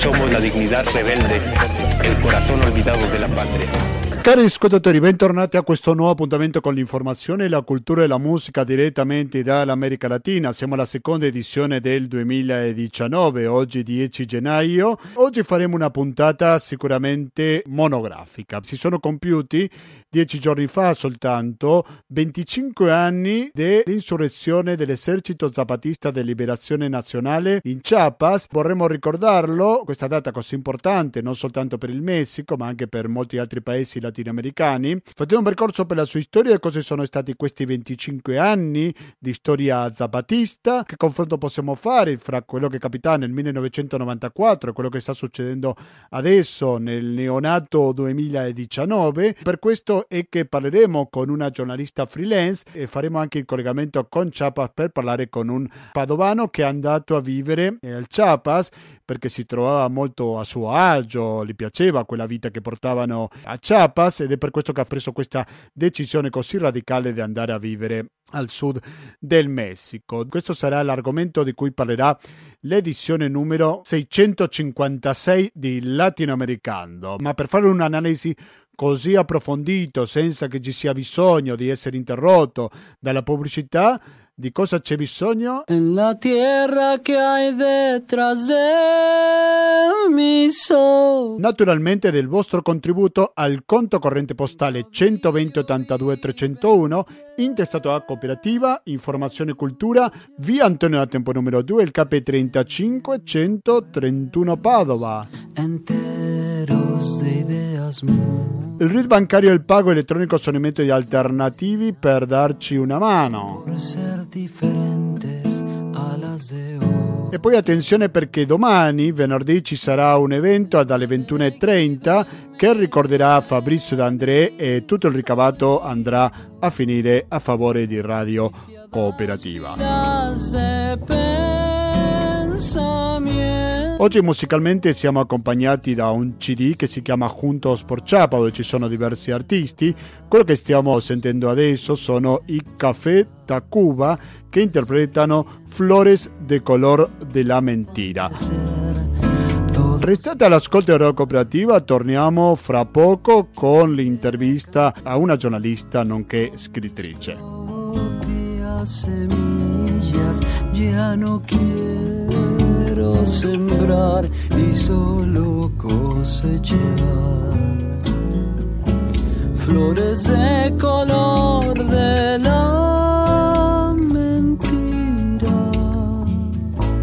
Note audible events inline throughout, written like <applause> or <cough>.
somos la dignidad rebelde, el corazón olvidado de la patria. Cari ascoltatori, bentornati a questo nuovo appuntamento con l'informazione, la cultura e la musica direttamente dall'America Latina. Siamo alla seconda edizione del 2019, oggi 10 gennaio. Oggi faremo una puntata sicuramente monografica. Si sono compiuti dieci giorni fa soltanto 25 anni dell'insurrezione dell'esercito zapatista di liberazione nazionale in Chiapas. Vorremmo ricordarlo, questa data così importante, non soltanto per il Messico, ma anche per molti altri paesi latinoamericani latinoamericani. Fate un percorso per la sua storia e cosa sono stati questi 25 anni di storia zapatista, che confronto possiamo fare fra quello che capita nel 1994 e quello che sta succedendo adesso nel neonato 2019. Per questo è che parleremo con una giornalista freelance e faremo anche il collegamento con Chiapas per parlare con un padovano che è andato a vivere al Chiapas perché si trovava molto a suo agio, gli piaceva quella vita che portavano a Chiapas ed è per questo che ha preso questa decisione così radicale di andare a vivere al sud del Messico. Questo sarà l'argomento di cui parlerà l'edizione numero 656 di Latinoamericano. Ma per fare un'analisi così approfondito senza che ci sia bisogno di essere interrotto dalla pubblicità, di cosa c'è bisogno? En la tierra che hai detrás de mi. Naturalmente del vostro contributo al conto corrente postale 120 82 301 intestato a Cooperativa Informazione e Cultura via Antonio da Tempo numero 2 il KP35 131 Padova. Muy Il RID bancario e il pago elettronico sono metodi alternativi per darci una mano. E poi attenzione perché domani, venerdì, ci sarà un evento dalle 21.30 che ricorderà Fabrizio D'André e tutto il ricavato andrà a finire a favore di Radio Cooperativa. Oggi musicalmente siamo accompagnati da un CD che si chiama Juntos por Chapa dove ci sono diversi artisti. Quello che stiamo sentendo adesso sono i Café Tacuba che interpretano Flores de color de la mentira. Restate all'ascolto di Radio Cooperativa, torniamo fra poco con l'intervista a una giornalista nonché scrittrice. Quiero sembrar y solo cosechar flores de color de la mentira.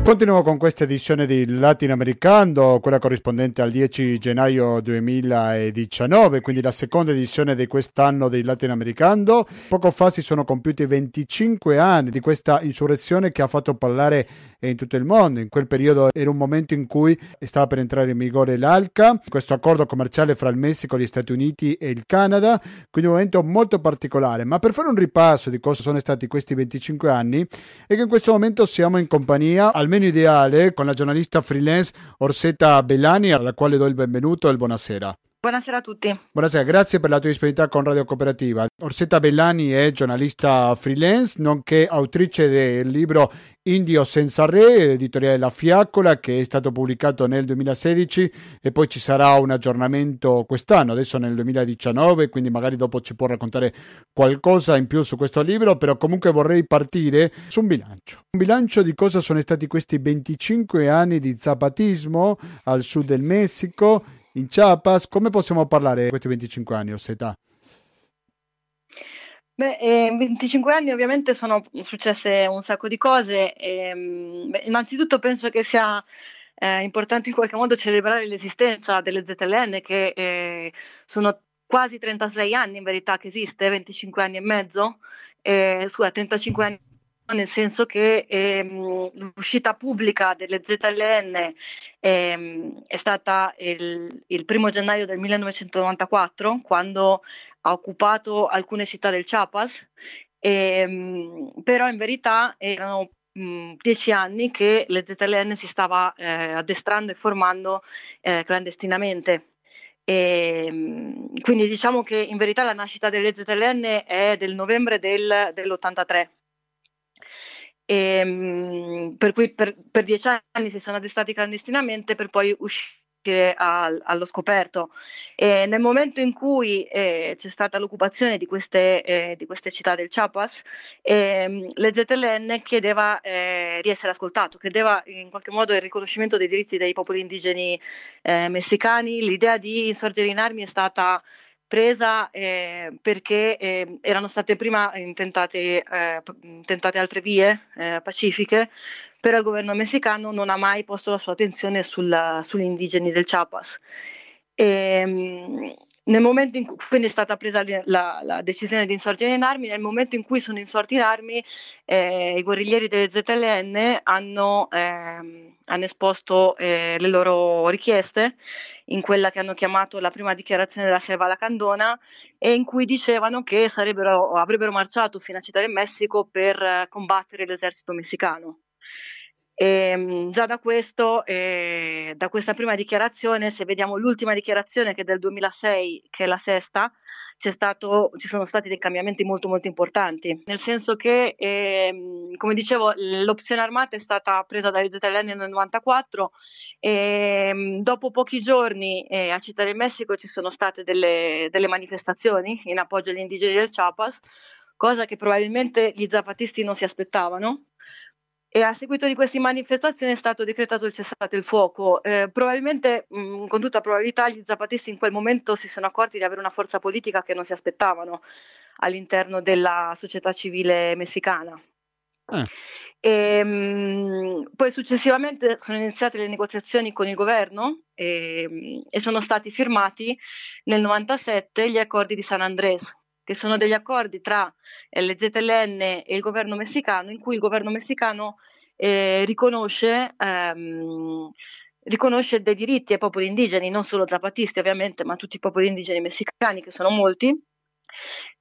Continuiamo con questa edizione di Latinoamericano, quella corrispondente al 10 gennaio 2019, quindi la seconda edizione di quest'anno di Latinoamericano. Poco fa si sono compiuti 25 anni di questa insurrezione che ha fatto parlare in tutto il mondo. In quel periodo era un momento in cui stava per entrare in vigore l'ALCA, questo accordo commerciale fra il Messico, gli Stati Uniti e il Canada, quindi un momento molto particolare. Ma per fare un ripasso di cosa sono stati questi 25 anni, è che in questo momento siamo in compagnia, almeno ideale, con la giornalista freelance Orsetta Bellani, alla quale do il benvenuto e il buonasera. Buonasera a tutti. Buonasera, grazie per la tua disponibilità con Radio Cooperativa. Orsetta Bellani è giornalista freelance, nonché autrice del libro Indio senza re, editoriale La Fiaccola, che è stato pubblicato nel 2016 e poi ci sarà un aggiornamento quest'anno, adesso nel 2019, quindi magari dopo ci può raccontare qualcosa in più su questo libro, però comunque vorrei partire su un bilancio. Un bilancio di cosa sono stati questi 25 anni di zapatismo al sud del Messico, in Chiapas, come possiamo parlare di questi 25 anni, Orsetta? Beh, eh, in 25 anni ovviamente sono successe un sacco di cose. ehm, beh, innanzitutto penso che sia eh, importante in qualche modo celebrare l'esistenza delle ZLN che eh, sono quasi 36 anni in verità che esiste, 25 anni e mezzo, eh, scusa, 35 anni nel senso che ehm, l'uscita pubblica delle ZLN ehm, è stata il, il primo gennaio del 1994, quando ha occupato alcune città del Chiapas, ehm, però in verità erano mh, dieci anni che le ZLN si stava eh, addestrando e formando eh, clandestinamente. E, mh, quindi diciamo che in verità la nascita delle ZLN è del novembre del- dell'83. E, mh, per cui per, per, dieci anni si sono addestrati clandestinamente per poi uscire al, allo scoperto. E nel momento in cui eh, c'è stata l'occupazione di queste, eh, di queste città del Chiapas, eh, l'EZLN chiedeva eh, di essere ascoltato, chiedeva in qualche modo il riconoscimento dei diritti dei popoli indigeni eh, messicani. L'idea di insorgere in armi è stata presa eh, perché eh, erano state prima intentate, eh, intentate altre vie eh, pacifiche, però il governo messicano non ha mai posto la sua attenzione sulla, sugli indigeni del Chiapas. E, ehm, nel momento in cui quindi è stata presa la, la, decisione di insorgere in armi, nel momento in cui sono insorti in armi, eh, i guerriglieri delle ZLN hanno, eh, hanno esposto eh, le loro richieste in quella che hanno chiamato la prima dichiarazione della Selva Lacandona e in cui dicevano che avrebbero marciato fino a Città del Messico per eh, combattere l'esercito messicano. E, ehm, già da questo, eh, da questa prima dichiarazione, se vediamo l'ultima dichiarazione che è del 2006, che è la sesta, stato, ci sono stati dei cambiamenti molto molto importanti, nel senso che, eh, come dicevo, l'opzione armata è stata presa dagli ZLN nel 94 e ehm, dopo pochi giorni eh, a Città del Messico ci sono state delle, delle manifestazioni in appoggio agli indigeni del Chiapas, cosa che probabilmente gli zapatisti non si aspettavano e a seguito di queste manifestazioni è stato decretato il cessate il fuoco. Eh, probabilmente, mh, mm, con tutta probabilità, gli zapatisti in quel momento si sono accorti di avere una forza politica che non si aspettavano all'interno della società civile messicana. Eh. E, mh, poi successivamente sono iniziate le negoziazioni con il governo e, e sono stati firmati nel 97 gli accordi di San Andrés, che sono degli accordi tra l'ZLN e il governo messicano, in cui il governo messicano eh, riconosce, ehm, riconosce dei diritti ai popoli indigeni, non solo zapatisti ovviamente, ma tutti i popoli indigeni messicani, che sono molti,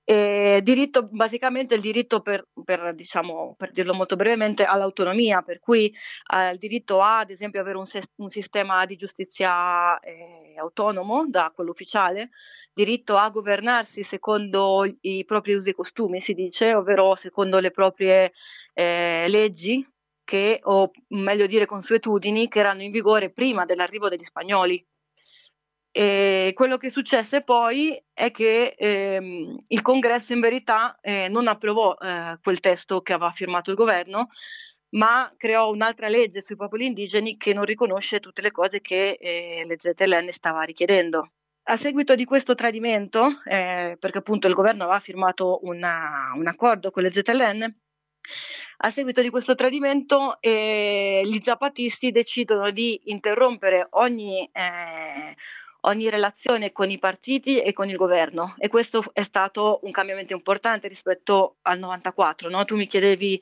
e diritto, basicamente il diritto per, per, diciamo, per dirlo molto brevemente, all'autonomia, per cui eh, il diritto a, ad esempio, avere un, un sistema di giustizia eh, autonomo da quello ufficiale, diritto a governarsi secondo i propri usi e costumi, si dice, ovvero secondo le proprie eh, leggi, che, o meglio dire consuetudini, che erano in vigore prima dell'arrivo degli spagnoli. E quello che successe poi è che ehm, il congresso in verità eh, non approvò eh, quel testo che aveva firmato il governo, ma creò un'altra legge sui popoli indigeni che non riconosce tutte le cose che eh, le ZLN stava richiedendo. A seguito di questo tradimento, eh, perché appunto il governo aveva firmato una, un accordo con le ZLN, a seguito di questo tradimento eh, gli zapatisti decidono di interrompere ogni eh, ogni relazione con i partiti e con il governo e questo è stato un cambiamento importante rispetto al 94. No? Tu mi chiedevi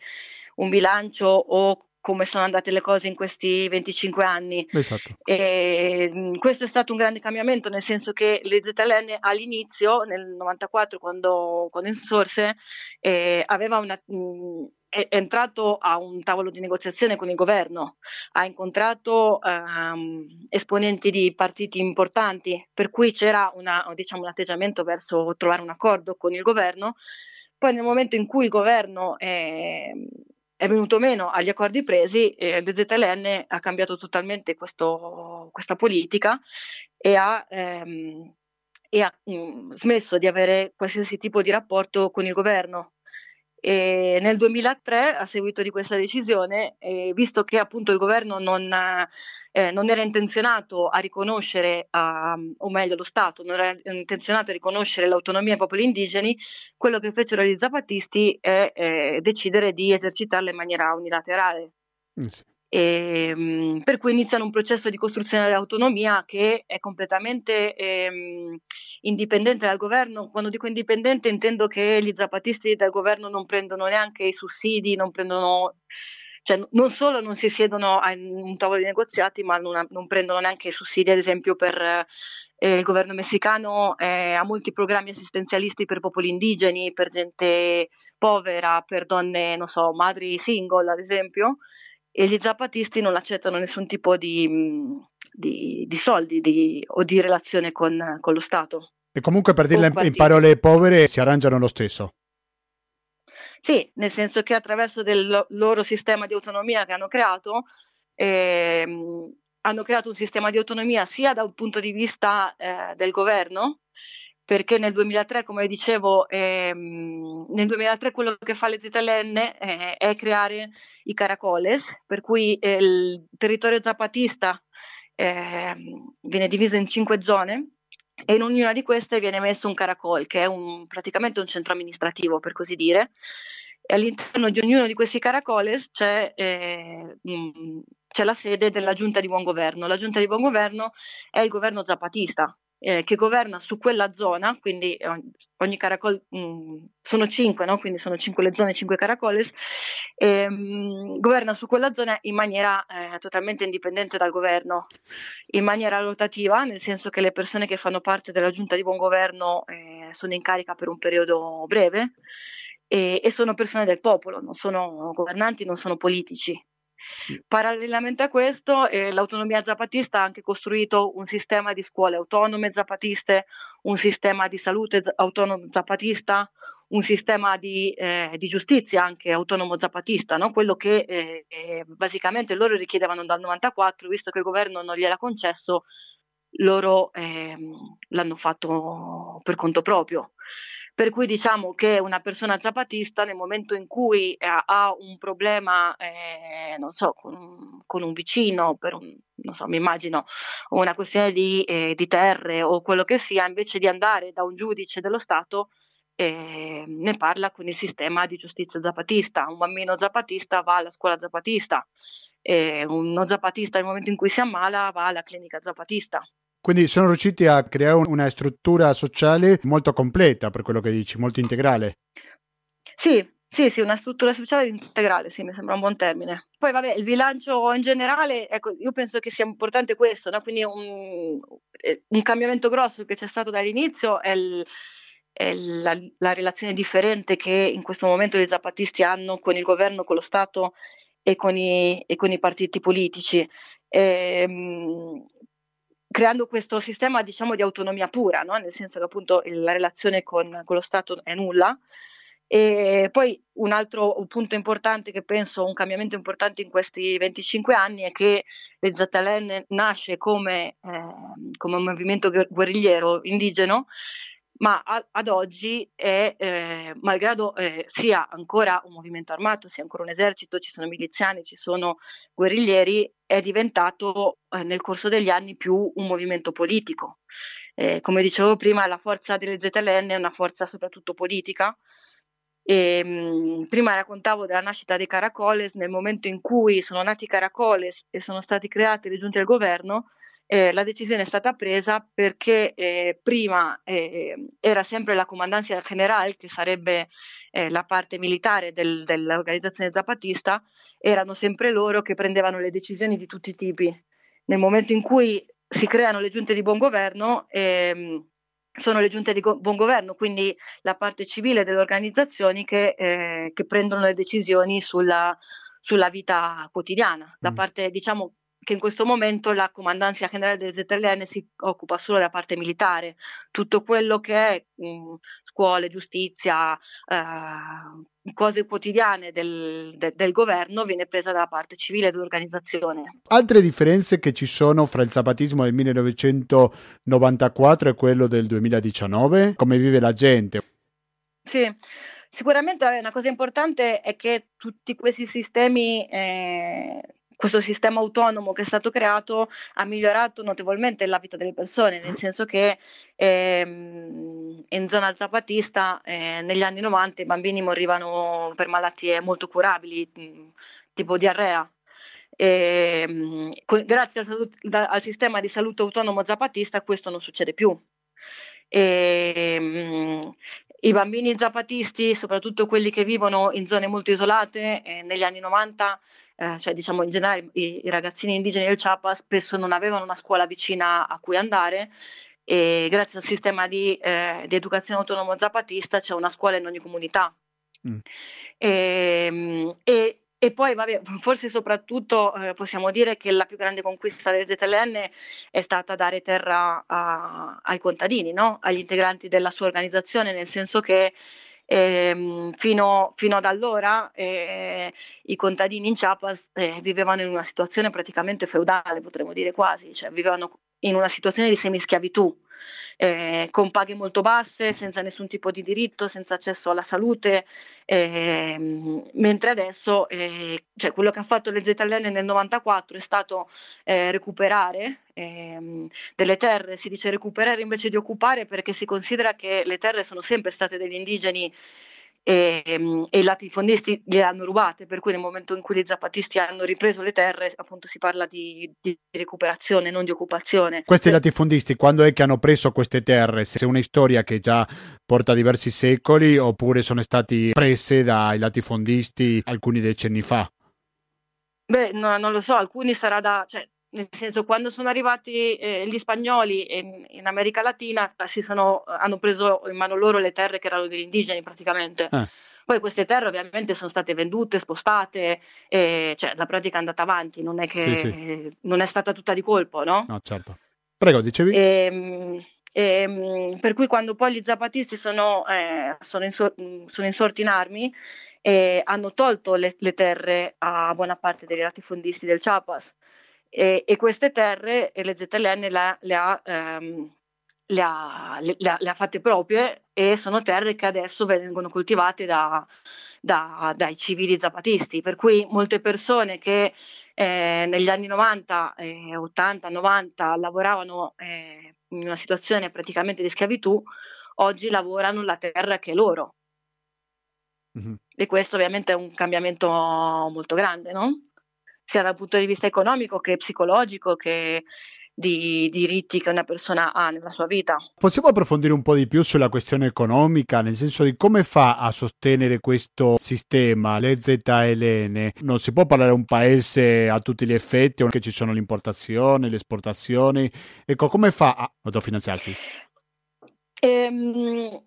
un bilancio o come sono andate le cose in questi 25 anni. Esatto. E, questo è stato un grande cambiamento, nel senso che le ZLN all'inizio, nel 94, quando, quando insorse, eh, aveva una, mh, è entrato a un tavolo di negoziazione con il governo, ha incontrato ehm, esponenti di partiti importanti, per cui c'era una, diciamo, un atteggiamento verso trovare un accordo con il governo. Poi nel momento in cui il governo è, è venuto meno agli accordi presi, eh, l'EZLN ha cambiato totalmente questo, questa politica e ha, ehm, e ha mh, mm, smesso di avere qualsiasi tipo di rapporto con il governo. E nel 2003, a seguito di questa decisione, eh, visto che appunto il governo non, eh, non era intenzionato a riconoscere, a, o meglio lo Stato non era intenzionato a riconoscere l'autonomia ai popoli indigeni, quello che fecero gli zapatisti è eh, decidere di esercitarla in maniera unilaterale. Mm, sì. E, ehm, per cui iniziano un processo di costruzione dell'autonomia che è completamente ehm, indipendente dal governo. Quando dico indipendente intendo che gli zapatisti dal governo non prendono neanche i sussidi, non prendono cioè non solo non si siedono a un tavolo di negoziati, ma non, non prendono neanche sussidi, ad esempio per eh, il governo messicano eh, ha molti programmi assistenzialisti per popoli indigeni, per gente povera, per donne, non so, madri single, ad esempio, e gli zapatisti non accettano nessun tipo di, di, di soldi di, o di relazione con, con, lo Stato. E comunque per dirle in parole povere si arrangiano lo stesso. Sì, nel senso che attraverso del loro sistema di autonomia che hanno creato, ehm, hanno creato un sistema di autonomia sia da un punto di vista eh, del governo, perché nel 2003, come dicevo, ehm, nel 2003 quello che fa le ZLN eh, è creare i caracoles, per cui eh, il territorio zapatista ehm, viene diviso in cinque zone e in ognuna di queste viene messo un caracol, che è un, praticamente un centro amministrativo, per così dire. E all'interno di ognuno di questi caracoles c'è, eh, c'è la sede della giunta di buon governo. La giunta di buon governo è il governo zapatista, eh, che governa su quella zona, quindi ogni, ogni caracol, mh, mm, sono cinque, no? quindi sono cinque le zone, cinque caracoles, e, mh, mm, governa su quella zona in maniera eh, totalmente indipendente dal governo, in maniera rotativa, nel senso che le persone che fanno parte della giunta di buon governo eh, sono in carica per un periodo breve e, e sono persone del popolo, non sono governanti, non sono politici. Sì. Parallelamente a questo, eh, l'autonomia zapatista ha anche costruito un sistema di scuole autonome zapatiste, un sistema di salute z- autonomo zapatista, un sistema di, eh, di, giustizia anche autonomo zapatista, no? quello che eh, eh basicamente loro richiedevano dal 94, visto che il governo non gliel'ha concesso, loro ehm, l'hanno fatto per conto proprio. Per cui diciamo che una persona zapatista nel momento in cui eh, ha un problema, eh, non so, con, con, un vicino, per un, non so, mi immagino una questione di, eh, di, terre o quello che sia, invece di andare da un giudice dello Stato, eh, ne parla con il sistema di giustizia zapatista. Un bambino zapatista va alla scuola zapatista, uno zapatista nel momento in cui si ammala va alla clinica zapatista. Quindi sono riusciti a creare una struttura sociale molto completa, per quello che dici, molto integrale. Sì, sì, sì, una struttura sociale integrale, sì, mi sembra un buon termine. Poi vabbè, il bilancio in generale, ecco, io penso che sia importante questo, no? quindi un, eh, un, cambiamento grosso che c'è stato dall'inizio è, il, è la, la, relazione differente che in questo momento i zapatisti hanno con il governo, con lo Stato e con i, e con i partiti politici. E, ehm, creando questo sistema diciamo di autonomia pura, no? nel senso che appunto la relazione con, con, lo Stato è nulla. E poi un altro punto importante che penso, un cambiamento importante in questi 25 anni è che le ZLN nasce come, eh, come un movimento guerrigliero indigeno ma a, ad oggi è, eh, malgrado eh, sia ancora un movimento armato, sia ancora un esercito, ci sono miliziani, ci sono guerriglieri, è diventato eh, nel corso degli anni più un movimento politico. Eh, come dicevo prima, la forza delle ZLN è una forza soprattutto politica. E, mh, mm, prima raccontavo della nascita dei Caracoles, nel momento in cui sono nati i Caracoles e sono stati creati le giunte del governo, eh, la decisione è stata presa perché eh, prima eh, era sempre la Comandancia General, che sarebbe eh, la parte militare del, dell'organizzazione zapatista, erano sempre loro che prendevano le decisioni di tutti i tipi. Nel momento in cui si creano le giunte di buon governo, ehm, sono le giunte di go- buon governo, quindi la parte civile delle organizzazioni che, eh, che prendono le decisioni sulla, sulla vita quotidiana. La mm. parte, diciamo, che in questo momento la Comandanza Generale delle ZLN si occupa solo della parte militare, tutto quello che è mh, scuole, giustizia, eh, cose quotidiane del, de, del, governo viene presa dalla parte civile dell'organizzazione. Altre differenze che ci sono fra il zapatismo del 1994 e quello del 2019? Come vive la gente? Sì. Sicuramente una cosa importante è che tutti questi sistemi eh, questo sistema autonomo che è stato creato ha migliorato notevolmente la vita delle persone, nel senso che ehm, in zona zapatista eh, negli anni 90 i bambini morivano per malattie molto curabili, tipo diarrea. E, ehm, grazie al, salut- al, sistema di salute autonomo zapatista questo non succede più. E, ehm, I bambini zapatisti, soprattutto quelli che vivono in zone molto isolate, eh, negli anni 90 eh, cioè diciamo in generale i, i, ragazzini indigeni del Chiapas spesso non avevano una scuola vicina a cui andare e grazie al sistema di, eh, di educazione autonomo zapatista c'è una scuola in ogni comunità. Mm. E, ehm, e, e, poi, vabbè, <laughs> forse soprattutto eh, possiamo dire che la più grande conquista del ZLN è stata dare terra a, ai contadini, no? agli integranti della sua organizzazione, nel senso che eh, fino, fino, ad allora eh, i contadini in Chiapas eh, vivevano in una situazione praticamente feudale, potremmo dire quasi, cioè vivevano in una situazione di semischiavitù eh, con paghe molto basse, senza nessun tipo di diritto, senza accesso alla salute, eh, mentre adesso eh, cioè quello che ha fatto le ZLN nel 94 è stato eh, recuperare ehm, delle terre, si dice recuperare invece di occupare perché si considera che le terre sono sempre state degli indigeni e, e, i latifondisti le hanno rubate, per cui nel momento in cui i zapatisti hanno ripreso le terre, appunto si parla di, di recuperazione, non di occupazione. Questi latifondisti, quando è che hanno preso queste terre? Se è una storia che già porta diversi secoli oppure sono stati prese dai latifondisti alcuni decenni fa? Beh, no, non lo so, alcuni sarà da... Cioè, nel senso quando sono arrivati eh, gli spagnoli in, in America Latina sono, hanno preso in mano loro le terre che erano degli indigeni praticamente. Eh. Poi queste terre ovviamente sono state vendute, spostate, e, cioè la pratica è andata avanti, non è che sì, sì. non è stata tutta di colpo, no? No, certo. Prego, dicevi? E, ehm, e, ehm, per cui quando poi gli zapatisti sono, eh, sono, insor- sono insorti in armi, eh, hanno tolto le, le, terre a buona parte dei latifondisti del Chiapas e, e queste terre le ZLN le, le, ha, ehm, le, ha, le, le, ha, fatte proprie e sono terre che adesso vengono coltivate da, da, dai civili zapatisti, per cui molte persone che eh, negli anni 90, eh, 80, 90 lavoravano eh, in una situazione praticamente di schiavitù, oggi lavorano la terra che è loro. Mm-hmm. E questo ovviamente è un cambiamento molto grande, no? Sia dal punto di vista economico che psicologico che di diritti che una persona ha nella sua vita. Possiamo approfondire un po' di più sulla questione economica, nel senso di come fa a sostenere questo sistema, le ZLN? Non si può parlare di un paese a tutti gli effetti, che ci sono le importazioni, le esportazioni, ecco come fa a autofinanziarsi? Ehm,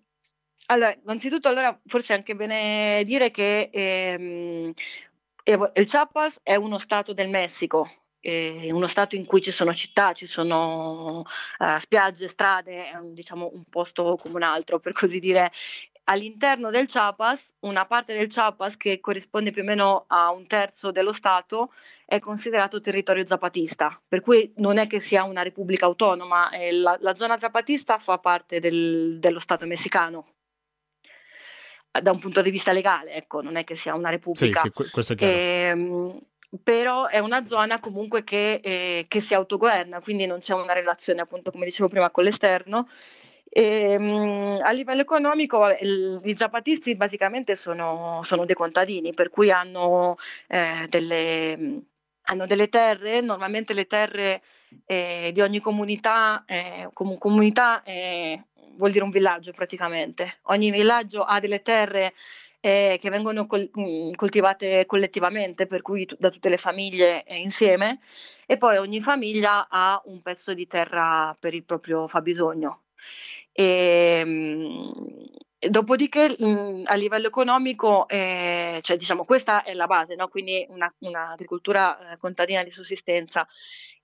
allora, innanzitutto allora forse è anche bene dire che ehm, il Chiapas è uno stato del Messico, uno stato in cui ci sono città, ci sono uh, spiagge, strade, è un, diciamo un posto come un altro, per così dire. All'interno del Chiapas, una parte del Chiapas che corrisponde più o meno a un terzo dello Stato è considerato territorio zapatista, per cui non è che sia una repubblica autonoma, la, la, zona zapatista fa parte del, dello Stato messicano da un punto di vista legale, ecco, non è che sia una repubblica. Sì, sì questo è chiaro. Ehm, però è una zona comunque che, eh, che, si autogoverna, quindi non c'è una relazione, appunto, come dicevo prima, con l'esterno. E, ehm, a livello economico, il, i zapatisti basicamente sono, sono, dei contadini, per cui hanno, eh, delle, hanno delle terre, normalmente le terre eh, di ogni comunità, eh, com- comunità eh, vuol dire un villaggio praticamente. Ogni villaggio ha delle terre eh, che vengono col- mm, coltivate collettivamente, per cui t- da tutte le famiglie eh, insieme, e poi ogni famiglia ha un pezzo di terra per il proprio fabbisogno. E, mh, dopodiché mh, mm, a livello economico, eh, cioè, diciamo, questa è la base, no? quindi una, un'agricoltura eh, contadina di sussistenza.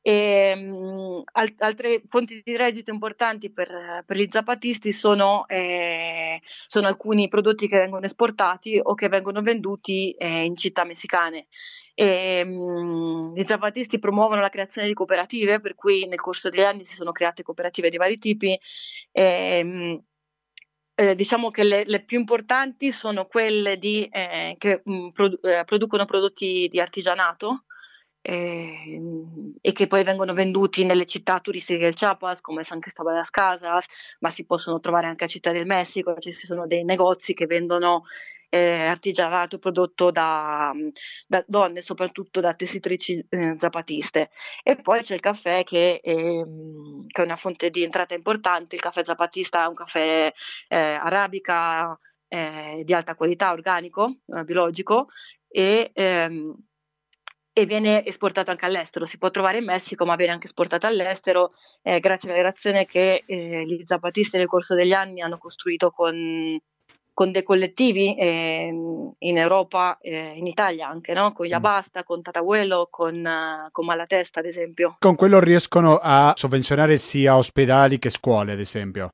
E, um, al- altre fonti di reddito importanti per, per gli zapatisti sono, eh, sono, alcuni prodotti che vengono esportati o che vengono venduti eh, in città messicane. E, um, gli zapatisti promuovono la creazione di cooperative, per cui nel corso degli anni si sono create cooperative di vari tipi. E, um, eh, diciamo che le, le, più importanti sono quelle di, eh, che mh, produ- eh, producono prodotti di artigianato, eh, e che poi vengono venduti nelle città turistiche del Chiapas come San Cristobal de las Casas, ma si possono trovare anche a Città del Messico, ci sono dei negozi che vendono eh, artigianato prodotto da, da, donne, soprattutto da tessitrici eh, zapatiste. E poi c'è il caffè che, ehm, che, è una fonte di entrata importante, il caffè zapatista è un caffè eh, arabica eh, di alta qualità, organico, eh, biologico e ehm, e viene esportato anche all'estero. Si può trovare in Messico, ma viene anche esportato all'estero eh, grazie alla relazione che eh, gli zapatisti nel corso degli anni hanno costruito con, con dei collettivi eh, in Europa, eh, in Italia anche, no? con Yabasta, con Tataguelo, con, uh, con Malatesta ad esempio. Con quello riescono a sovvenzionare sia ospedali che scuole ad esempio.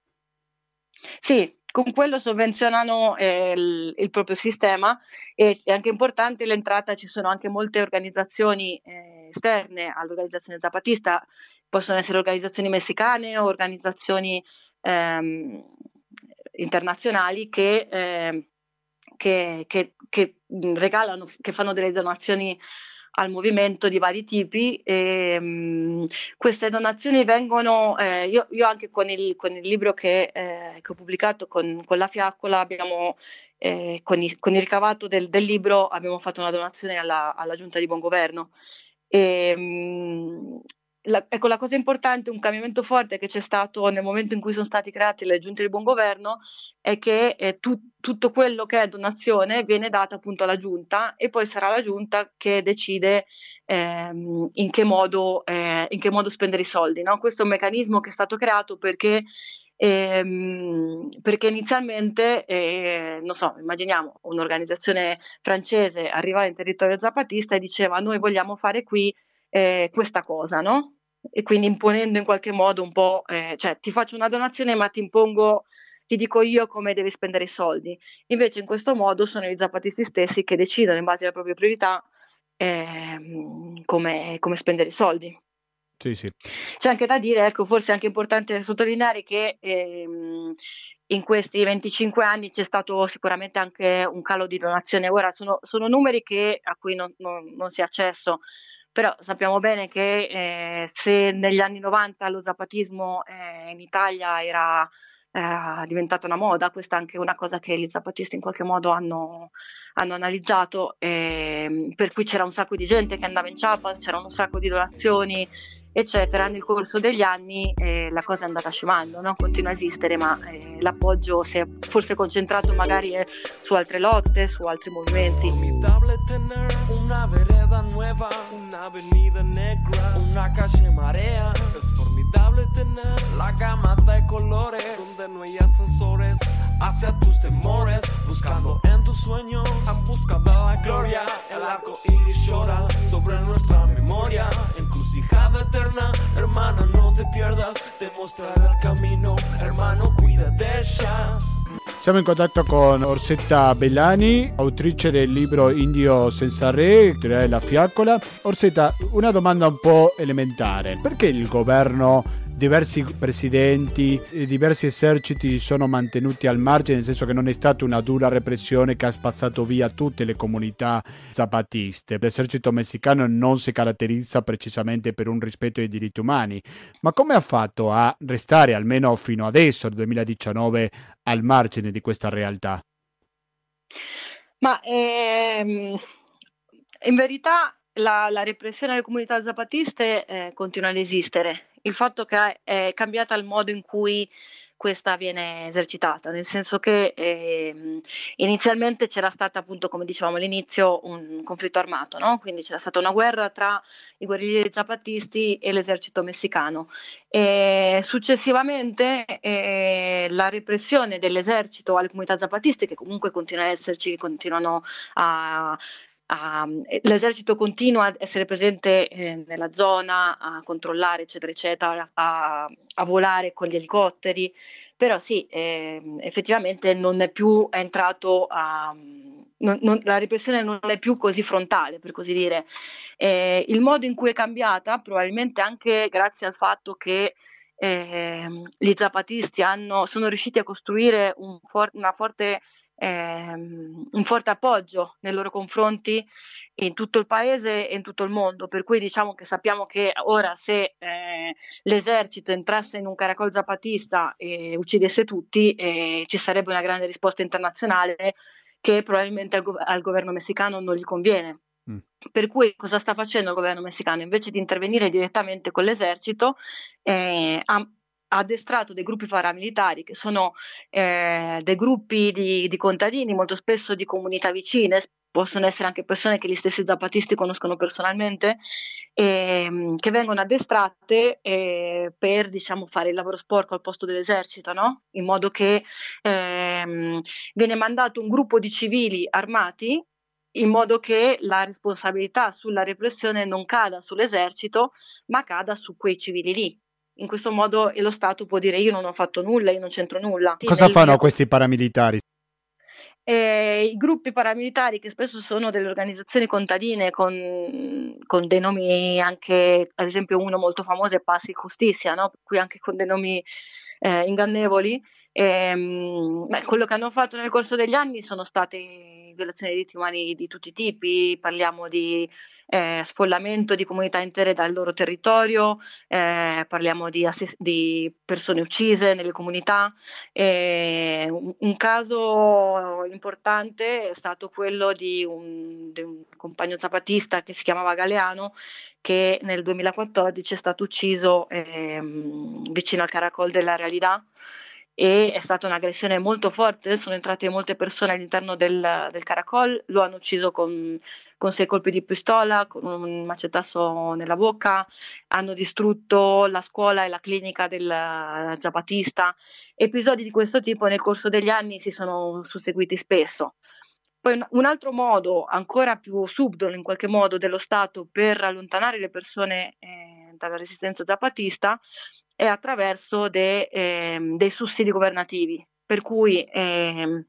Sì, con quello sovvenzionano eh, il, il, proprio sistema e è anche importante l'entrata, ci sono anche molte organizzazioni eh, esterne all'organizzazione zapatista, possono essere organizzazioni messicane o organizzazioni ehm, internazionali che, eh, che, che, che, regalano, che fanno delle donazioni al movimento di vari tipi. E, um, queste donazioni vengono, eh, io, io, anche con il, con il libro che, eh, che, ho pubblicato con, con la Fiaccola, abbiamo, eh, con, i, con, il ricavato del, del, libro abbiamo fatto una donazione alla, alla giunta di buon governo. E, um, la, ecco, la cosa importante, un cambiamento forte che c'è stato nel momento in cui sono stati creati le giunte di buon governo è che eh, tu, tutto quello che è donazione viene dato appunto alla giunta e poi sarà la giunta che decide ehm, in, che modo, eh, in, che modo, spendere i soldi. No? Questo è un meccanismo che è stato creato perché ehm, perché inizialmente, eh, non so, immaginiamo un'organizzazione francese arrivava in territorio zapatista e diceva noi vogliamo fare qui eh, questa cosa, no? E quindi imponendo in qualche modo un po', eh, cioè ti faccio una donazione ma ti impongo, ti dico io come devi spendere i soldi. Invece in questo modo sono i zapatisti stessi che decidono in base alle proprie priorità eh, come, come spendere i soldi. Sì, sì. C'è anche da dire, ecco, forse è anche importante sottolineare che ehm, in questi 25 anni c'è stato sicuramente anche un calo di donazione. Ora sono, sono numeri che, a cui non, non, non si ha accesso, però sappiamo bene che eh, se negli anni 90 lo zapatismo eh, in Italia era eh, diventata una moda, questa è anche una cosa che gli zapatisti in qualche modo hanno, hanno analizzato, eh, per cui c'era un sacco di gente che andava in Chiapas, c'erano un sacco di donazioni, eccetera. Nel corso degli anni eh, la cosa è andata scemando, no? continua a esistere, ma eh, l'appoggio si è forse concentrato magari eh, su altre lotte, su altri movimenti. Una vereda nueva, una avenida negra, una calle marea. Formidable tener la gama de colores, donde no hay ascensores, hacia tus temores, buscando en tus sueños en busca de la gloria. El arco iris llora sobre nuestra memoria. Encrucijada eterna, hermana, no te pierdas. Te mostrará el camino, hermano, cuida de ella. Siamo in contatto con Orsetta Bellani, autrice del libro Indio senza re, la fiaccola. Orsetta, una domanda un po' elementare. Perché il governo diversi presidenti e diversi eserciti si sono mantenuti al margine, nel senso che non è stata una dura repressione che ha spazzato via tutte le comunità zapatiste. L'esercito messicano non si caratterizza precisamente per un rispetto dei diritti umani, ma come ha fatto a restare almeno fino adesso, nel 2019, al margine di questa realtà? Ma ehm, in verità la, la, repressione alle comunità zapatiste eh, continua ad esistere il fatto che è cambiata il modo in cui questa viene esercitata, nel senso che eh, inizialmente c'era stata appunto, come dicevamo all'inizio, un conflitto armato, no? quindi c'era stata una guerra tra i guerriglieri zapatisti e l'esercito messicano. E successivamente eh, la repressione dell'esercito alle comunità zapatiste, che comunque continua ad esserci, continuano a a, l'esercito continua ad essere presente eh, nella zona, a controllare, eccetera, eccetera, a, a volare con gli elicotteri, però sì, eh, effettivamente non è più entrato a... Non, non, la repressione non è più così frontale, per così dire. Eh, il modo in cui è cambiata, probabilmente anche grazie al fatto che eh, gli zapatisti hanno, sono riusciti a costruire un for- una forte ehm, un forte appoggio nei loro confronti in tutto il paese e in tutto il mondo, per cui diciamo che sappiamo che ora se eh, l'esercito entrasse in un caracol zapatista e uccidesse tutti, eh, ci sarebbe una grande risposta internazionale che probabilmente al, go- al governo messicano non gli conviene. Mm. Per cui cosa sta facendo il governo messicano? Invece di intervenire direttamente con l'esercito, eh, ha addestrato dei gruppi paramilitari che sono eh, dei gruppi di, di, contadini, molto spesso di comunità vicine, possono essere anche persone che gli stessi zapatisti conoscono personalmente, eh, che vengono addestrate eh, per diciamo, fare il lavoro sporco al posto dell'esercito, no? in modo che ehm, viene mandato un gruppo di civili armati in modo che la responsabilità sulla repressione non cada sull'esercito, ma cada su quei civili lì in questo modo lo Stato può dire io non ho fatto nulla, io non c'entro nulla. Cosa fanno mio... questi paramilitari? Eh, I gruppi paramilitari, che spesso sono delle organizzazioni contadine con, con, dei nomi anche, ad esempio uno molto famoso è Passi Giustizia, no? qui anche con dei nomi eh, ingannevoli, ehm, beh, quello che hanno fatto nel corso degli anni sono state violazioni dei diritti umani di tutti i tipi, parliamo di eh, sfollamento di comunità intere dal loro territorio, eh, parliamo di, assist- di, persone uccise nelle comunità. Eh, un, un, caso importante è stato quello di un, di un compagno zapatista che si chiamava Galeano che nel 2014 è stato ucciso ehm, vicino al caracol della Realidad e è stata un'aggressione molto forte, sono entrate molte persone all'interno del, del caracol, lo hanno ucciso con, con, sei colpi di pistola, con un macetasso nella bocca, hanno distrutto la scuola e la clinica del zapatista. Episodi di questo tipo nel corso degli anni si sono susseguiti spesso. Poi un altro modo, ancora più subdolo in qualche modo, dello Stato per allontanare le persone eh, dalla resistenza zapatista è attraverso de, eh, dei sussidi governativi, per cui eh,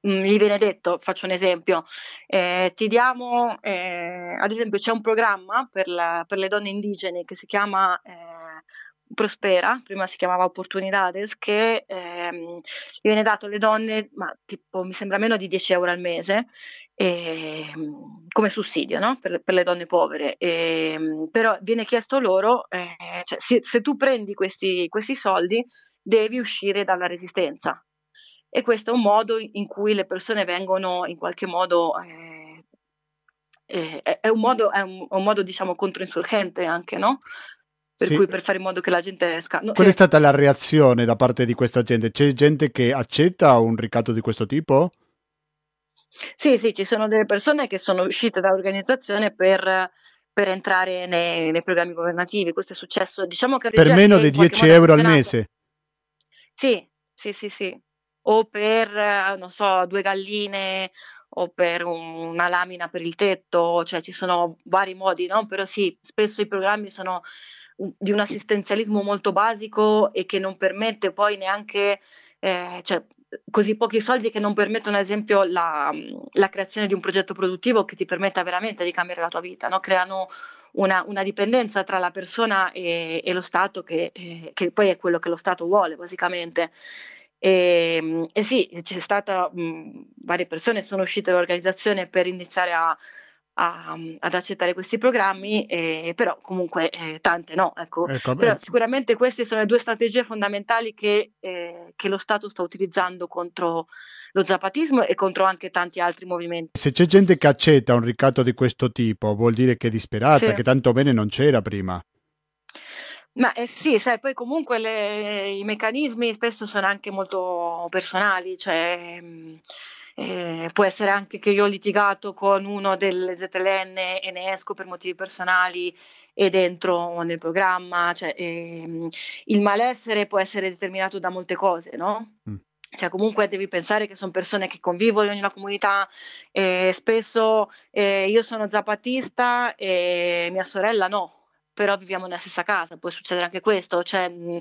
gli viene detto, faccio un esempio, eh, ti diamo, eh, ad esempio c'è un programma per, la, per, le donne indigene che si chiama eh, Prospera, prima si chiamava Opportunidades, che ehm, viene dato alle donne, ma tipo mi sembra meno di 10 euro al mese, eh, come sussidio no? per, per, le donne povere, eh, però viene chiesto loro, eh, cioè, se, se, tu prendi questi, questi, soldi devi uscire dalla resistenza e questo è un modo in cui le persone vengono in qualche modo, eh, eh, è un modo, è un, un modo diciamo controinsurgente anche, no? Per sì. cui per fare in modo che la gente esca. No, Qual è stata la reazione da parte di questa gente? C'è gente che accetta un ricatto di questo tipo? Sì, sì, ci sono delle persone che sono uscite dall'organizzazione per, per entrare nei, nei, programmi governativi. Questo è successo, diciamo che... Per meno di 10 euro al mese? Sì, sì, sì, sì. O per, non so, due galline o per un, una lamina per il tetto, cioè ci sono vari modi, no? Però sì, spesso i programmi sono di un assistenzialismo molto basico e che non permette poi neanche, eh, cioè, così pochi soldi che non permettono ad esempio la, la, creazione di un progetto produttivo che ti permetta veramente di cambiare la tua vita, no? creano una, una, dipendenza tra la persona e, e lo Stato che, eh, che, poi è quello che lo Stato vuole basicamente. E, e sì, c'è stata, mh, varie persone sono uscite dall'organizzazione per iniziare a, a, ad accettare questi programmi, eh, però comunque eh, tante no. Ecco. Ecco, però sicuramente queste sono le due strategie fondamentali che, eh, che lo Stato sta utilizzando contro lo zapatismo e contro anche tanti altri movimenti. Se c'è gente che accetta un ricatto di questo tipo, vuol dire che è disperata, sì. che tanto bene non c'era prima. Ma eh, sì, sai, poi comunque le, i meccanismi spesso sono anche molto personali, cioè mh, eh, può essere anche che io ho litigato con uno delle ZLN e ne esco per motivi personali ed entro nel programma, cioè, ehm, il malessere può essere determinato da molte cose, no? Mm. Cioè, comunque devi pensare che sono persone che convivono in una comunità, eh, spesso eh, io sono zapatista e mia sorella no, però viviamo nella stessa casa, può succedere anche questo, cioè, mh,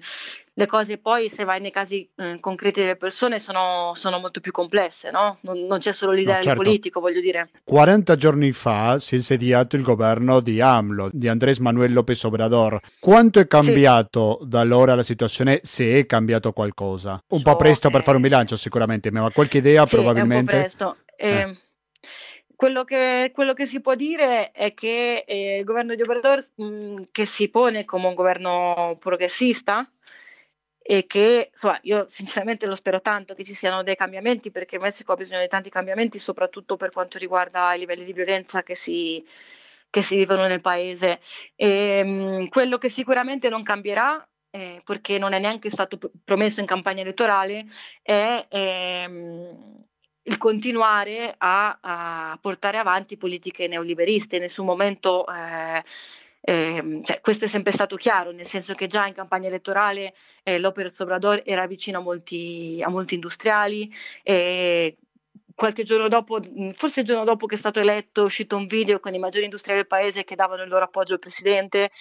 le cose poi se vai nei casi mh, concreti delle persone sono, sono, molto più complesse, no? non, non c'è solo l'idea no, certo. politico, voglio dire. 40 giorni fa si è insediato il governo di AMLO, di Andrés Manuel López Obrador. Quanto è cambiato sì. da allora la situazione, se è cambiato qualcosa? Un so, po' presto per fare un bilancio sicuramente, ma qualche idea sì, probabilmente... È un po' presto. Eh. Eh quello che, quello che, si può dire è che eh, il governo di Obrador, mh, mm, che si pone come un governo progressista, e che insomma, io sinceramente lo spero tanto che ci siano dei cambiamenti perché il Messico ha bisogno di tanti cambiamenti, soprattutto per quanto riguarda i livelli di violenza che si, che si vivono nel paese. E, mh, quello che sicuramente non cambierà eh, perché non è neanche stato promesso in campagna elettorale, è ehm, il continuare a, a, portare avanti politiche neoliberiste. In nessun momento, eh, eh, cioè, questo è sempre stato chiaro, nel senso che già in campagna elettorale eh, López Obrador era vicino a molti, a molti industriali. qualche giorno dopo, forse il giorno dopo che è stato eletto, è uscito un video con i maggiori industriali del paese che davano il loro appoggio al presidente.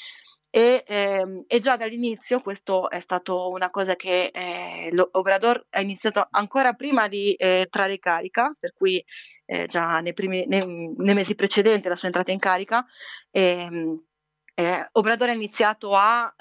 E, ehm, e, già dall'inizio, questo è stato una cosa che eh, l'Obrador ha iniziato ancora prima di eh, entrare in carica, per cui eh, già nei, primi, nei, nei, mesi precedenti alla sua entrata in carica, ehm, eh, Obrador ha iniziato a, uh,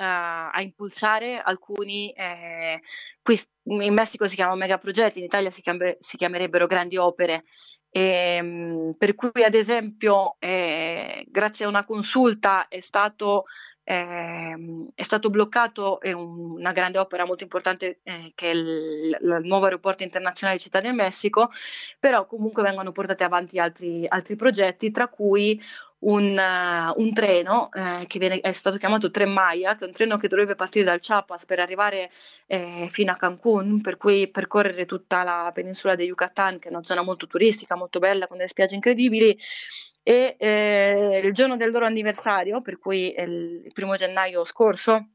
a impulsare alcuni, eh, qui in Messico si chiamano megaprogetti, in Italia si, chiamre, si chiamerebbero grandi opere, ehm, per cui ad esempio eh, grazie a una consulta è stato eh, è stato bloccato una grande opera molto importante eh, che è il, il, nuovo aeroporto internazionale di Città del Messico, però comunque vengono portati avanti altri, altri progetti, tra cui un, uh, un treno eh, che viene, è stato chiamato Tren Maya, che è un treno che dovrebbe partire dal Chiapas per arrivare eh, fino a Cancun, per cui percorrere tutta la penisola di Yucatan, che è una zona molto turistica, molto bella, con delle spiagge incredibili e eh, il giorno del loro anniversario, per cui il, primo gennaio scorso,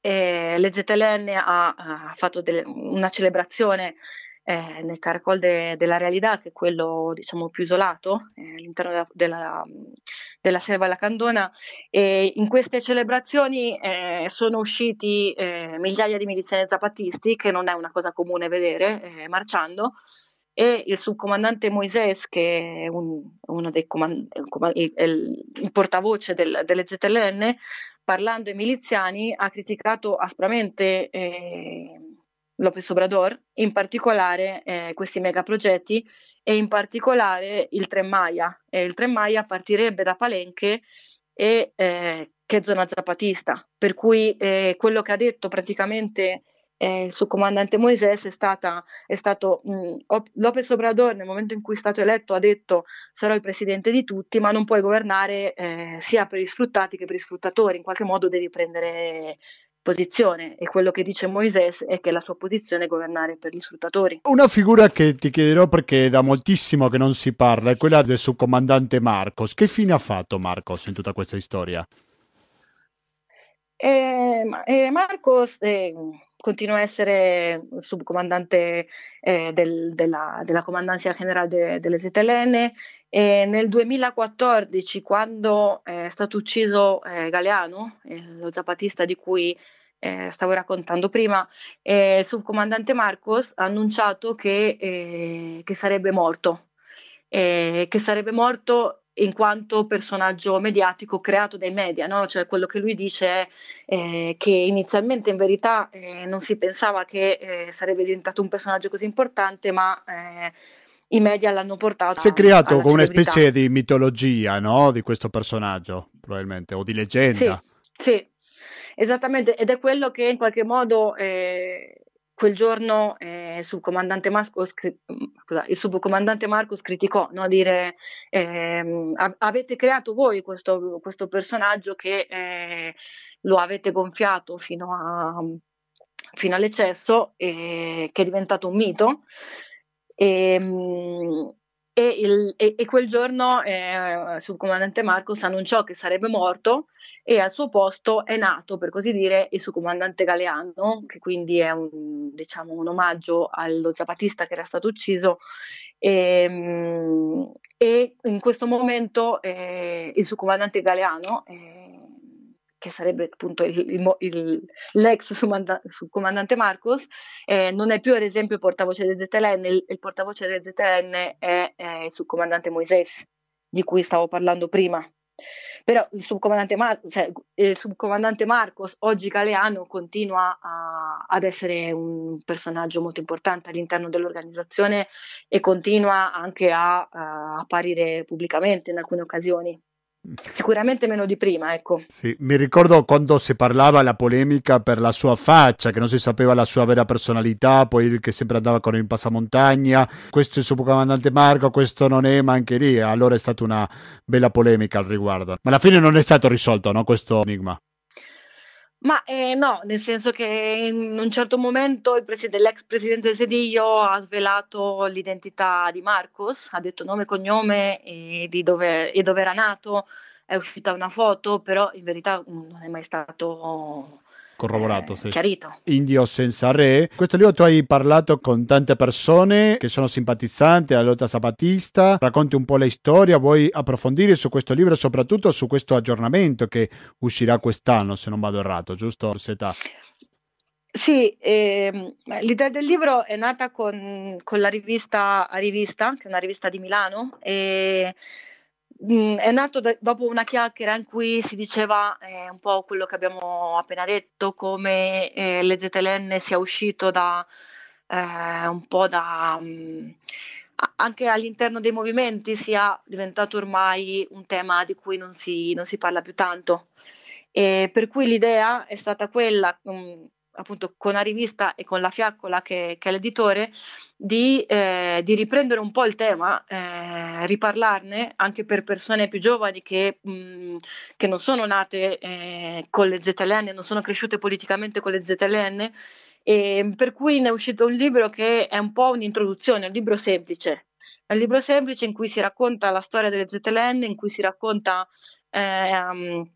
eh, l'EZLN ha, ha fatto delle, una celebrazione eh, nel Caracol de, della Realidà, che è quello diciamo, più isolato eh, all'interno della, della, della Selva Lacandona. E in queste celebrazioni eh, sono usciti eh, migliaia di miliziani zapatisti, che non è una cosa comune vedere, eh, marciando e il subcomandante Moises, che è un, comand- il, il, portavoce del, delle ZLN, parlando ai miliziani, ha criticato aspramente eh, Lopez Obrador, in particolare eh, questi megaprogetti e in particolare il Tren Maya. E il Tren Maya partirebbe da Palenque e eh, che è zona zapatista, per cui eh, quello che ha detto praticamente eh, il suo comandante Moises è, stata, è stato mh, Lopez Obrador nel momento in cui è stato eletto ha detto sarò il presidente di tutti ma non puoi governare eh, sia per gli sfruttati che per gli sfruttatori in qualche modo devi prendere posizione e quello che dice Moises è che la sua posizione è governare per gli sfruttatori. Una figura che ti chiederò perché è da moltissimo che non si parla è quella del subcomandante Marcos. Che fine ha fatto Marcos in tutta questa storia? Eh, eh, Marcos eh, continua a essere subcomandante eh, del, della, della Comandancia Generale de, delle ZLN e nel 2014 quando è stato ucciso eh, Galeano, eh, lo zapatista di cui eh, stavo raccontando prima, eh, il subcomandante Marcos ha annunciato che, eh, che sarebbe morto, che sarebbe morto in quanto personaggio mediatico creato dai media, no? cioè quello che lui dice è eh, che inizialmente in verità eh, non si pensava che eh, sarebbe diventato un personaggio così importante, ma eh, i media l'hanno portato. Si è creato come una specie di mitologia no? di questo personaggio, probabilmente, o di leggenda. Sì, sì, esattamente, ed è quello che in qualche modo eh, quel giorno eh, il, subcomandante Marcos, scusa, il subcomandante Marcos criticò, no? dire eh, avete creato voi questo, questo personaggio che eh, lo avete gonfiato fino, a, fino all'eccesso e che è diventato un mito. E, ehm, e, il, e, e quel giorno eh, il subcomandante Marcos annunciò che sarebbe morto e al suo posto è nato, per così dire, il suo comandante Galeano, che quindi è un, diciamo, un omaggio allo zapatista che era stato ucciso. E, ehm, e in questo momento eh, il suo comandante Galeano, eh, che sarebbe appunto il, il, il, l'ex subcomandante Marcos, eh, non è più ad esempio il portavoce del ZLN, il, portavoce del ZLN è, è il subcomandante Moises, di cui stavo parlando prima. Però il subcomandante, Mar- cioè, il subcomandante Marcos, oggi Galeano, continua a, ad essere un personaggio molto importante all'interno dell'organizzazione e continua anche a, a apparire pubblicamente in alcune occasioni. Sicuramente meno di prima, ecco. Sì, mi ricordo quando si parlava la polemica per la sua faccia, che non si sapeva la sua vera personalità, poi che sempre andava con il passamontagna, questo è il suo comandante Marco, questo non è, ma anche lì, allora è stata una bella polemica al riguardo. Ma alla fine non è stato risolto, no, questo enigma. Ma eh, no, nel senso che in un certo momento preside- l'ex presidente Sedillo ha svelato l'identità di Marcos, ha detto nome cognome e, di e dove era nato, è uscita una foto, però in verità non è mai stato corroborato, sì. chiarito. Indio senza re. Questo libro tu hai parlato con tante persone che sono simpatizzanti alla lotta zapatista, racconti un po' la storia, vuoi approfondire su questo libro, soprattutto su questo aggiornamento che uscirà quest'anno, se non vado errato, giusto Seta? Sì, ehm, l'idea del libro è nata con, con la rivista A Rivista, che è una rivista di Milano, e mh, è nato da- dopo una chiacchiera in cui si diceva eh, un po' quello che abbiamo appena detto, come eh, l'EZLN sia uscito da eh, un po' da... mh, a- anche all'interno dei movimenti sia diventato ormai un tema di cui non si, non si parla più tanto. E per cui l'idea è stata quella, mh, appunto con la rivista e con la Fiaccola che, che è l'editore, di, eh, di riprendere un po' il tema, eh, riparlarne anche per persone più giovani che, mh, che non sono nate eh, con le ZLN, non sono cresciute politicamente con le ZLN. E per cui ne è uscito un libro che è un po' un'introduzione, un libro semplice. È un libro semplice in cui si racconta la storia delle ZLN, in cui si racconta ehm,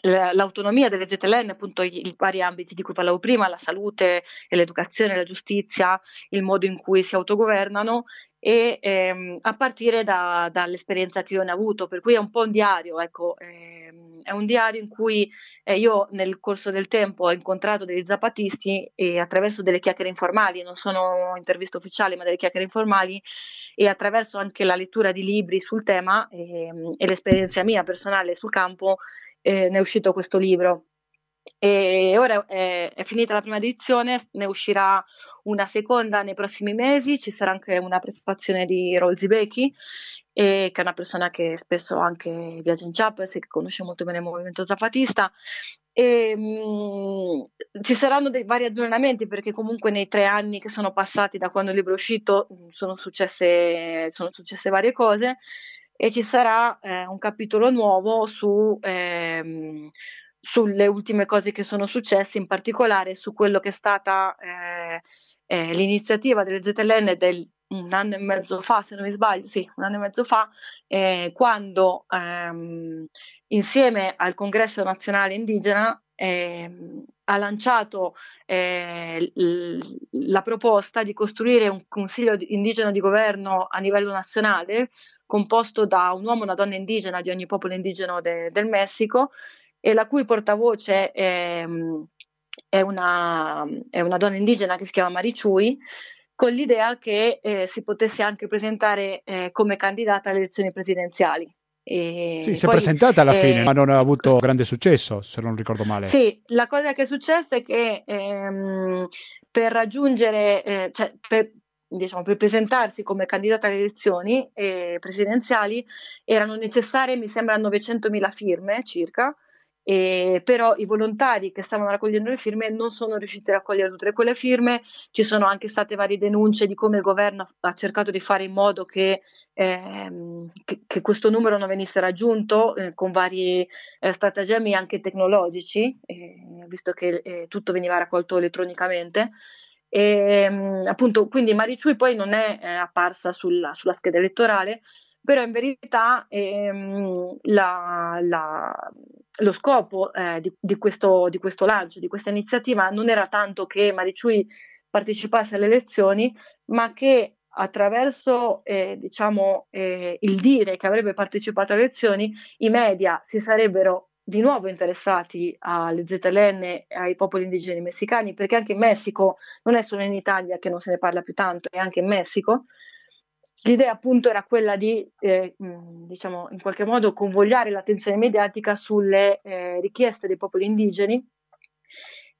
l'autonomia delle ZLN, appunto i, vari ambiti di cui parlavo prima, la salute l'educazione, la giustizia, il modo in cui si autogovernano e ehm, a partire da, dall'esperienza che io ne ho avuto, per cui è un po' un diario, ecco, ehm, è un diario in cui eh, io nel corso del tempo ho incontrato degli zapatisti e attraverso delle chiacchiere informali, non sono interviste ufficiali ma delle chiacchiere informali e attraverso anche la lettura di libri sul tema ehm, e l'esperienza mia personale sul campo eh, ne è uscito questo libro. E ora è, è, finita la prima edizione, ne uscirà una seconda nei prossimi mesi, ci sarà anche una prefazione di Rolzi Becchi, che è una persona che spesso anche viaggia in Chiapas e che conosce molto bene il movimento zapatista. E, mh, ci saranno dei vari aggiornamenti perché comunque nei tre anni che sono passati da quando il libro è uscito sono successe, sono successe varie cose e ci sarà eh, un capitolo nuovo su, ehm, sulle ultime cose che sono successe, in particolare su quello che è stata eh, eh, l'iniziativa delle ZLN del un anno e mezzo fa, se non mi sbaglio, sì, un anno e mezzo fa, eh, quando ehm, insieme al Congresso Nazionale Indigena ehm, ha lanciato eh, l- la proposta di costruire un consiglio indigeno di governo a livello nazionale composto da un uomo e una donna indigena di ogni popolo indigeno de- del Messico e la cui portavoce è, è, una, è, una, donna indigena che si chiama Marichui con l'idea che eh, si potesse anche presentare eh, come candidata alle elezioni presidenziali. E sì, si è presentata alla eh, fine, ma non ha avuto grande successo, se non ricordo male. Sì, la cosa che è successa è che ehm, per raggiungere, eh, cioè per, diciamo, per presentarsi come candidata alle elezioni eh, presidenziali erano necessarie, mi sembra, 900.000 firme circa, e però i volontari che stavano raccogliendo le firme non sono riusciti a raccogliere tutte quelle firme, ci sono anche state varie denunce di come il governo ha cercato di fare in modo che, ehm, che, che questo numero non venisse raggiunto eh, con vari eh, stratagemmi anche tecnologici, eh, visto che eh, tutto veniva raccolto elettronicamente. E, ehm, appunto, quindi Maricciui poi non è eh, apparsa sulla, sulla, scheda elettorale, però in verità ehm, la, la, lo scopo eh, di, di, questo, di, questo, lancio, di questa iniziativa, non era tanto che Maricciui partecipasse alle elezioni, ma che attraverso eh, diciamo, eh, il dire che avrebbe partecipato alle elezioni, i media si sarebbero di nuovo interessati alle ZLN e ai popoli indigeni messicani, perché anche in Messico, non è solo in Italia che non se ne parla più tanto, è anche in Messico. L'idea appunto era quella di, eh, diciamo, in qualche modo convogliare l'attenzione mediatica sulle eh, richieste dei popoli indigeni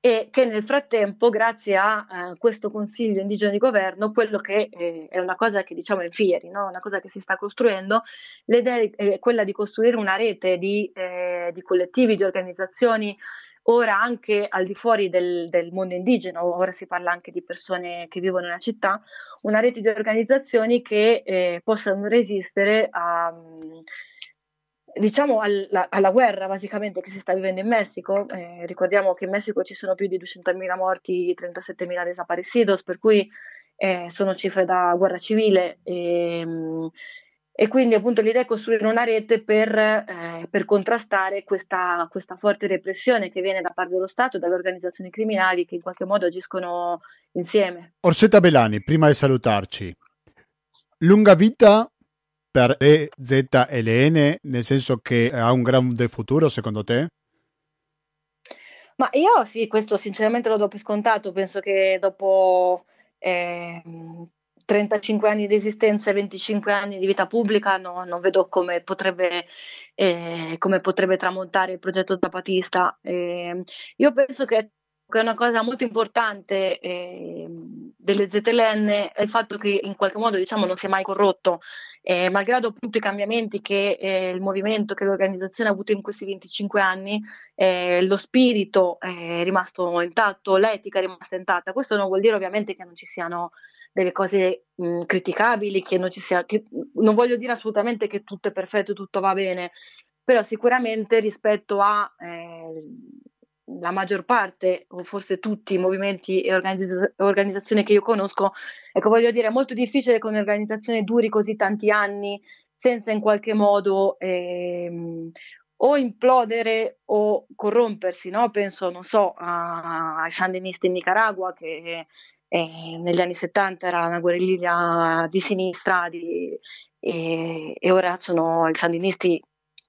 e che nel frattempo, grazie a eh, questo Consiglio indigeno di governo, quello che eh, è una cosa che diciamo è in fieri, no? una cosa che si sta costruendo, l'idea è quella di costruire una rete di, eh, di collettivi, di organizzazioni, ora anche al di fuori del, del, mondo indigeno, ora si parla anche di persone che vivono nella città, una rete di organizzazioni che eh, possano resistere a diciamo alla, alla, guerra basicamente che si sta vivendo in Messico. Eh, ricordiamo che in Messico ci sono più di 200.000 morti, 37.000 desaparecidos, per cui eh, sono cifre da guerra civile. E, ehm, e quindi appunto l'idea è costruire una rete per, eh, per contrastare questa, questa, forte repressione che viene da parte dello Stato e dalle organizzazioni criminali che in qualche modo agiscono insieme. Orsetta Belani, prima di salutarci, lunga vita per EZLN, nel senso che ha un grande futuro secondo te? Ma io sì, questo sinceramente lo do per scontato, penso che dopo eh, 35 anni di esistenza e 25 anni di vita pubblica no, non vedo come potrebbe, eh, come potrebbe, tramontare il progetto zapatista. Eh, io penso che che una cosa molto importante eh, delle ZLN è il fatto che in qualche modo diciamo, non si è mai corrotto, eh, malgrado appunto i cambiamenti che eh, il movimento, che l'organizzazione ha avuto in questi 25 anni, eh, lo spirito è rimasto intatto, l'etica è rimasta intatta. Questo non vuol dire ovviamente che non ci siano delle cose mh, criticabili, che non ci sia, che, non voglio dire assolutamente che tutto è perfetto, tutto va bene, però sicuramente rispetto a eh, la maggior parte, o forse tutti i movimenti e organizz- organizzazioni che io conosco, ecco, voglio dire, è molto difficile che un'organizzazione duri così tanti anni senza in qualche modo ehm, o implodere o corrompersi, no? Penso, non so, ai sandinisti in Nicaragua che eh, negli anni 70 era una guerriglia di sinistra di, e, e, ora sono i sandinisti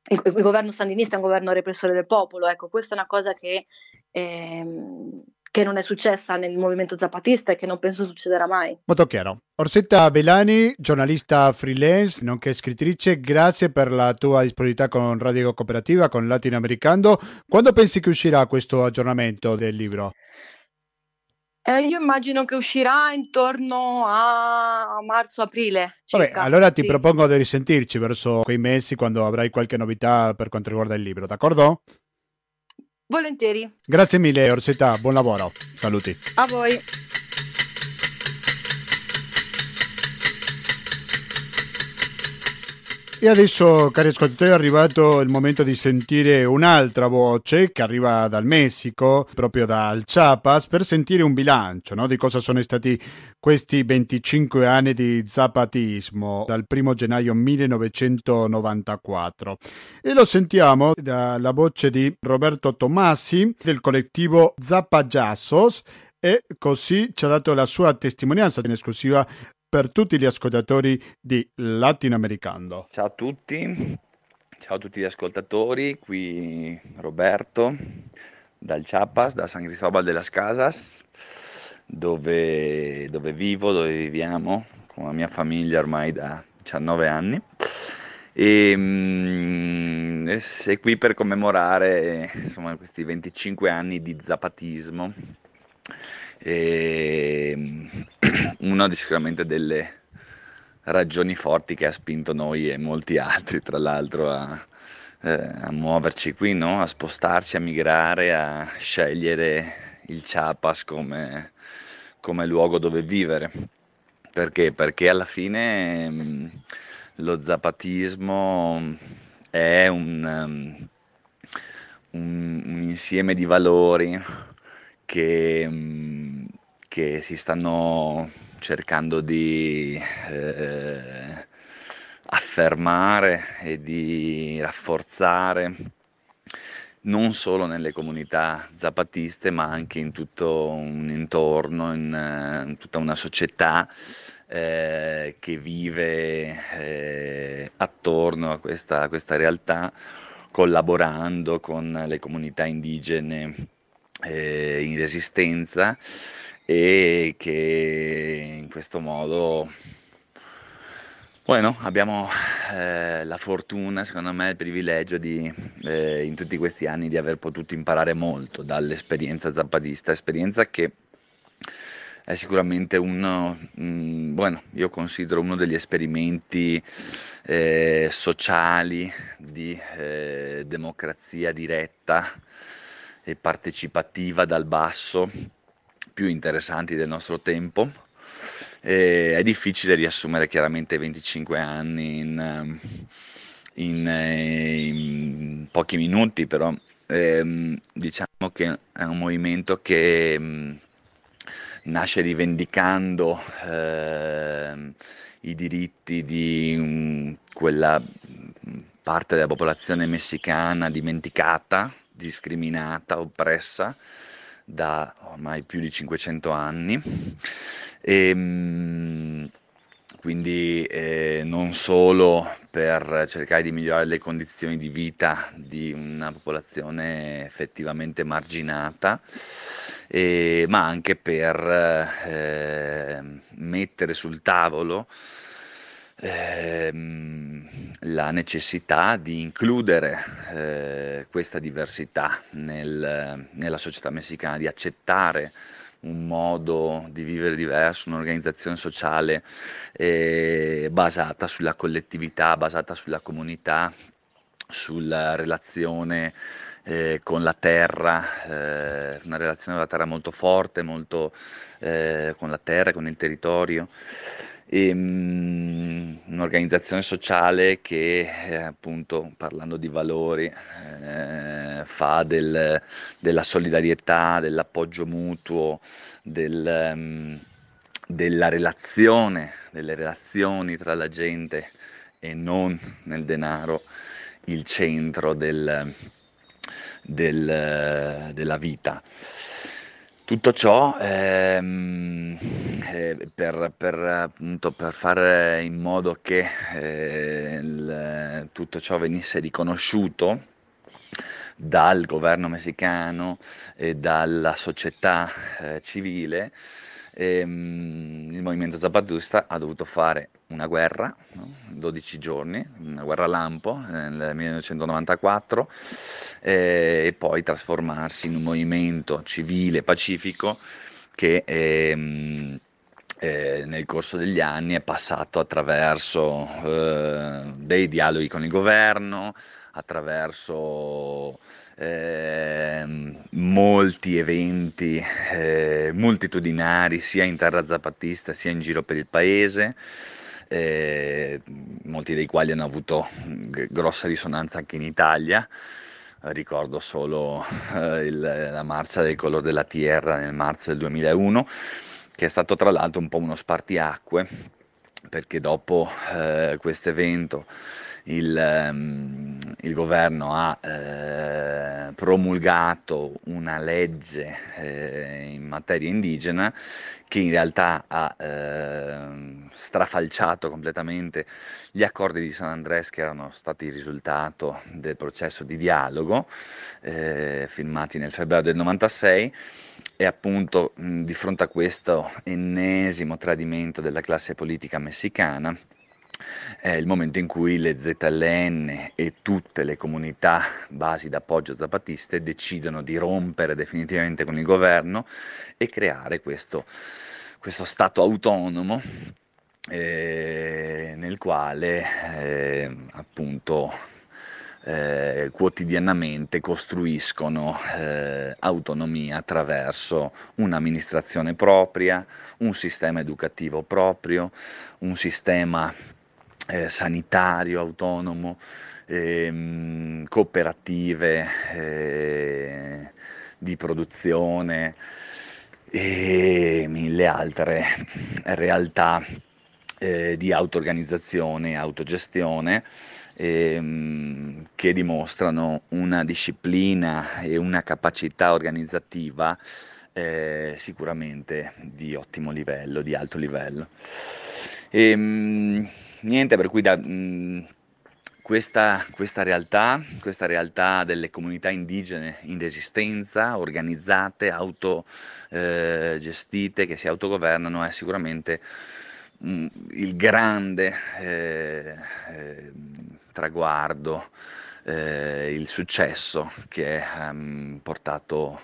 il, il, governo sandinista è un governo repressore del popolo, ecco, questa è una cosa che, ehm, che non è successa nel movimento zapatista e che non penso succederà mai. Molto chiaro. Orsetta Belani, giornalista freelance, nonché scrittrice, grazie per la tua disponibilità con Radio Cooperativa, con Latinoamericano. Quando pensi che uscirà questo aggiornamento del libro? Eh, io immagino che uscirà intorno a marzo-aprile. Vabbè, allora ti sì. propongo di risentirci verso quei mesi quando avrai qualche novità per quanto riguarda il libro, d'accordo? Volentieri. Grazie mille Orsetta, buon lavoro. Saluti. A voi. E adesso, cari ascoltatori, è arrivato il momento di sentire un'altra voce che arriva dal Messico, proprio dal Chiapas, per sentire un bilancio no? di cosa sono stati questi 25 anni di zapatismo dal 1 gennaio 1994. E lo sentiamo dalla voce di Roberto Tomassi del collettivo Zapaggiassos e così ci ha dato la sua testimonianza in esclusiva per tutti gli ascoltatori di Latinoamericano. Ciao a tutti, ciao a tutti gli ascoltatori, qui Roberto dal Chiapas, da San Cristobal de las Casas, dove, dove vivo, dove viviamo con la mia famiglia ormai da 19 anni. E, mm, e sei qui per commemorare insomma, questi 25 anni di zapatismo e ehm, <clears throat> una sicuramente delle ragioni forti che ha spinto noi e molti altri, tra l'altro, a, eh, a muoverci qui, no? a spostarci, a migrare, a scegliere il Chiapas come, come luogo dove vivere. Perché? Perché alla fine mh, mm, lo zapatismo è un, um, un, un insieme di valori che, mm, che si stanno cercando di eh, affermare e di rafforzare non solo nelle comunità zapatiste ma anche in tutto un intorno, in, eh, in tutta una società eh, che vive eh, attorno a questa, a questa realtà collaborando con le comunità indigene eh, in resistenza e che in questo modo bueno, abbiamo eh, la fortuna, secondo me, il privilegio di, eh, in tutti questi anni di aver potuto imparare molto dall'esperienza zapatista, esperienza che è sicuramente uno, mh, mm, bueno, io considero uno degli esperimenti eh, sociali di eh, democrazia diretta e partecipativa dal basso più interessanti del nostro tempo. E è difficile riassumere chiaramente 25 anni in, in, in pochi minuti, però ehm, diciamo che è un movimento che ehm, nasce rivendicando eh, i diritti di um, quella parte della popolazione messicana dimenticata, discriminata, oppressa da ormai più di 500 anni. E, um, quindi eh, non solo per cercare di migliorare le condizioni di vita di una popolazione effettivamente marginata, eh, ma anche per eh, mettere sul tavolo ehm, la necessità di includere eh, questa diversità nel, nella società messicana, di accettare un modo di vivere diverso, un'organizzazione sociale eh, basata sulla collettività, basata sulla comunità, sulla relazione eh, con la terra, eh, una relazione con la terra molto forte, molto eh, con la terra, con il territorio. E, um, un'organizzazione sociale che eh, appunto parlando di valori eh, fa del, della solidarietà, dell'appoggio mutuo, del, um, della relazione, delle relazioni tra la gente e non nel denaro il centro del, del, della vita. Tutto ciò ehm, eh, per, per, appunto, per, fare in modo che eh, il, tutto ciò venisse riconosciuto dal governo messicano e dalla società eh, civile, ehm, il movimento zapatista ha dovuto fare una guerra, no? 12 giorni, una guerra lampo nel 1994 eh, e poi trasformarsi in un movimento civile pacifico che ehm, eh, nel corso degli anni è passato attraverso eh, dei dialoghi con il governo, attraverso eh, molti eventi eh, moltitudinari sia in terra zapatista sia in giro per il paese, eh, molti dei quali hanno avuto g- grossa risonanza anche in Italia. Ricordo solo eh, il, la marcia del colore della tierra nel marzo del 2001, che è stato tra l'altro un po' uno spartiacque, perché dopo eh, questo evento il, um, il governo ha eh, promulgato una legge eh, in materia indigena che in realtà ha eh, strafalciato completamente gli accordi di San Andrés che erano stati il risultato del processo di dialogo eh, firmati nel febbraio del 96 e appunto mh, di fronte a questo ennesimo tradimento della classe politica messicana è il momento in cui le ZLN e tutte le comunità basi d'appoggio zapatiste decidono di rompere definitivamente con il governo e creare questo, questo Stato autonomo eh, nel quale eh, appunto eh, quotidianamente costruiscono eh, autonomia attraverso un'amministrazione propria, un sistema educativo proprio, un sistema eh, sanitario autonomo, ehm, cooperative eh, di produzione e mille altre realtà eh, di auto-organizzazione e autogestione ehm, che dimostrano una disciplina e una capacità organizzativa eh, sicuramente di ottimo livello, di alto livello. E, ehm, niente, per cui da, mh, questa, questa, realtà, questa realtà delle comunità indigene in resistenza, organizzate, autogestite, eh, che si autogovernano, è sicuramente mh, il grande eh, eh, traguardo, eh, il successo che ha um, portato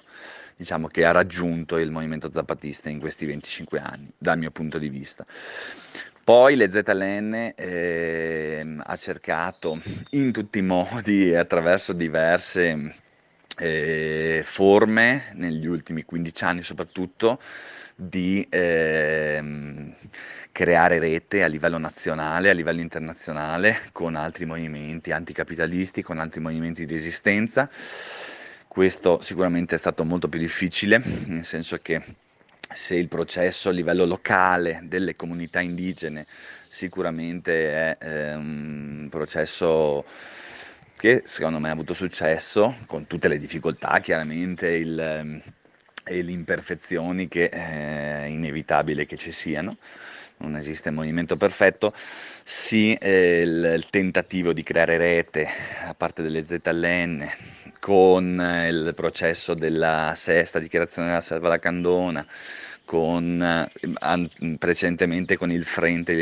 diciamo che ha raggiunto il movimento zapatista in questi 25 anni, dal mio punto di vista. Poi le ZLN eh, ha cercato in tutti i modi, attraverso diverse eh, forme, negli ultimi 15 anni soprattutto, di eh, creare rete a livello nazionale, a livello internazionale, con altri movimenti anticapitalisti, con altri movimenti di resistenza. Questo sicuramente è stato molto più difficile, nel senso che se il processo a livello locale delle comunità indigene sicuramente è eh, un processo che secondo me ha avuto successo con tutte le difficoltà chiaramente il, ehm, e le imperfezioni che è inevitabile che ci siano. Non esiste movimento perfetto, sì eh, il, il, tentativo di creare rete da parte delle ZLN con eh, il processo della sesta dichiarazione della Selva da Candona, con, eh, precedentemente con il Frente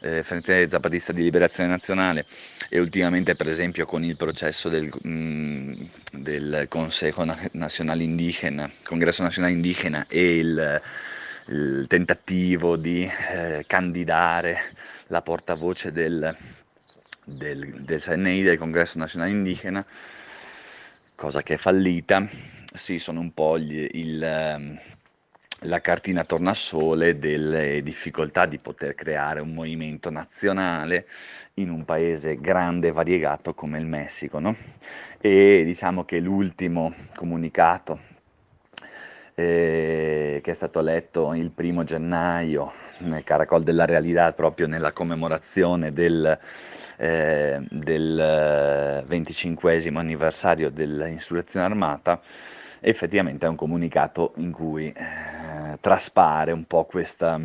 eh, Frente Zapatista di Liberazione Nazionale e ultimamente per esempio con il processo del, mh, mm, del Consejo Nazionale Indigena, Congresso Nazionale Indigena e il il tentativo di eh, candidare la portavoce del, del, del SNI, del Congresso Nazionale Indigena, cosa che è fallita. Sì, sono un po' gli, il, ehm, la cartina tornasole delle difficoltà di poter creare un movimento nazionale in un paese grande e variegato come il Messico. No? E diciamo che l'ultimo comunicato eh, che è stato letto il primo gennaio nel Caracol della Realidad, proprio nella commemorazione del, eh, del 25 anniversario dell'insurrezione armata, effettivamente è un comunicato in cui eh, traspare un po' questa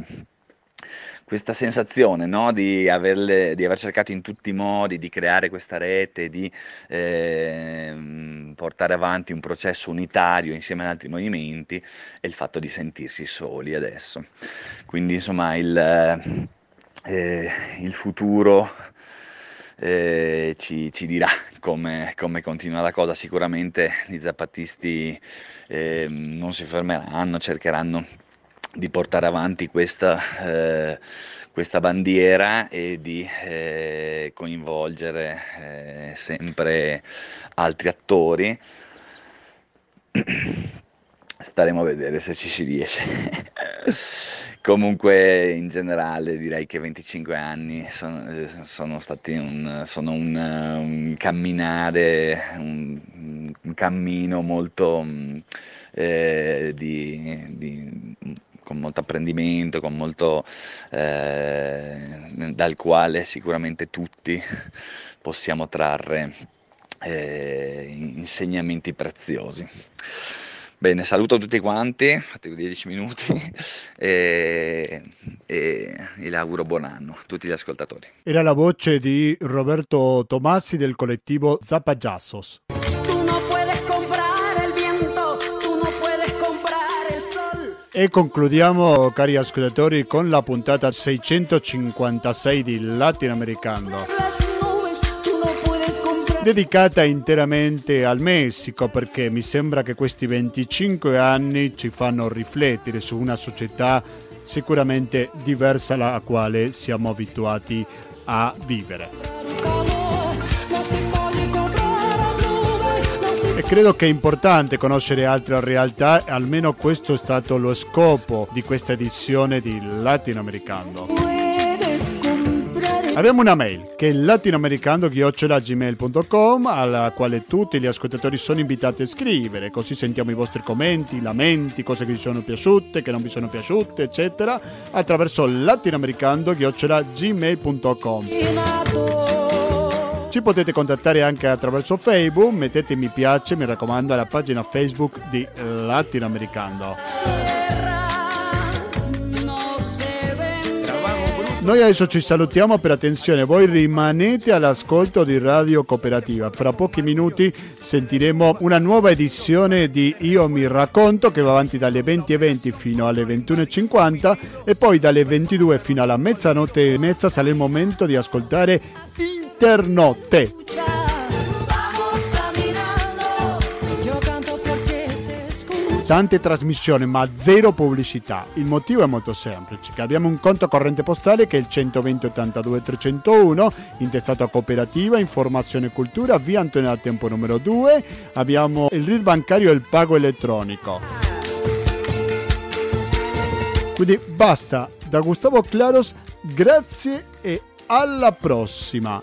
questa sensazione no? di, averle, di, aver cercato in tutti i modi di creare questa rete, di eh, portare avanti un processo unitario insieme ad altri movimenti e il fatto di sentirsi soli adesso. Quindi insomma il, eh, il futuro eh, ci, ci, dirà <laughs> come, come, continua la cosa. Sicuramente i zapatisti eh, non si fermeranno, cercheranno di portare avanti questa, eh, questa bandiera e di eh, coinvolgere eh, sempre altri attori. <clears throat> Staremo a vedere se ci si riesce. <laughs> Comunque in generale direi che 25 anni sono, sono stati un, sono un, un camminare, un, un, cammino molto eh, di, di con molto apprendimento, con molto, eh, dal quale sicuramente tutti possiamo trarre eh, insegnamenti preziosi. Bene, saluto tutti quanti, fate 10 minuti <laughs> e, e, e le auguro buon anno a tutti gli ascoltatori. Era la voce di Roberto Tomassi del collettivo Zapaggiassos. E concludiamo, cari ascoltatori, con la puntata 656 di Latinoamericano. Dedicata interamente al Messico perché mi sembra che questi 25 anni ci fanno riflettere su una società sicuramente diversa alla quale siamo abituati a vivere. E credo che è importante conoscere altre realtà, almeno questo è stato lo scopo di questa edizione di Latinoamericano. Abbiamo una mail che è latinoamericano-gmail.com alla quale tutti gli ascoltatori sono invitati a scrivere, così sentiamo i vostri commenti, lamenti, cose che vi sono piaciute, che non vi sono piaciute, eccetera, attraverso latinoamericano-gmail.com. Ci potete contattare anche attraverso Facebook, mettete mi piace, mi raccomando, alla pagina Facebook di Latinoamericano. Noi adesso ci salutiamo per attenzione, voi rimanete all'ascolto di Radio Cooperativa. Fra pochi minuti sentiremo una nuova edizione di Io mi racconto che va avanti dalle 20.20 fino alle 21.50 e poi dalle 22 fino alla mezzanotte e mezza sarà il momento di ascoltare Internotte. Tante trasmissioni ma zero pubblicità. Il motivo è molto semplice, che abbiamo un conto corrente postale che è il 120 82 301, intestato a cooperativa, informazione e cultura, via Antonio al Tempo numero 2, abbiamo il RID bancario e il pago elettronico. Quindi basta, da Gustavo Claros, grazie e alla prossima!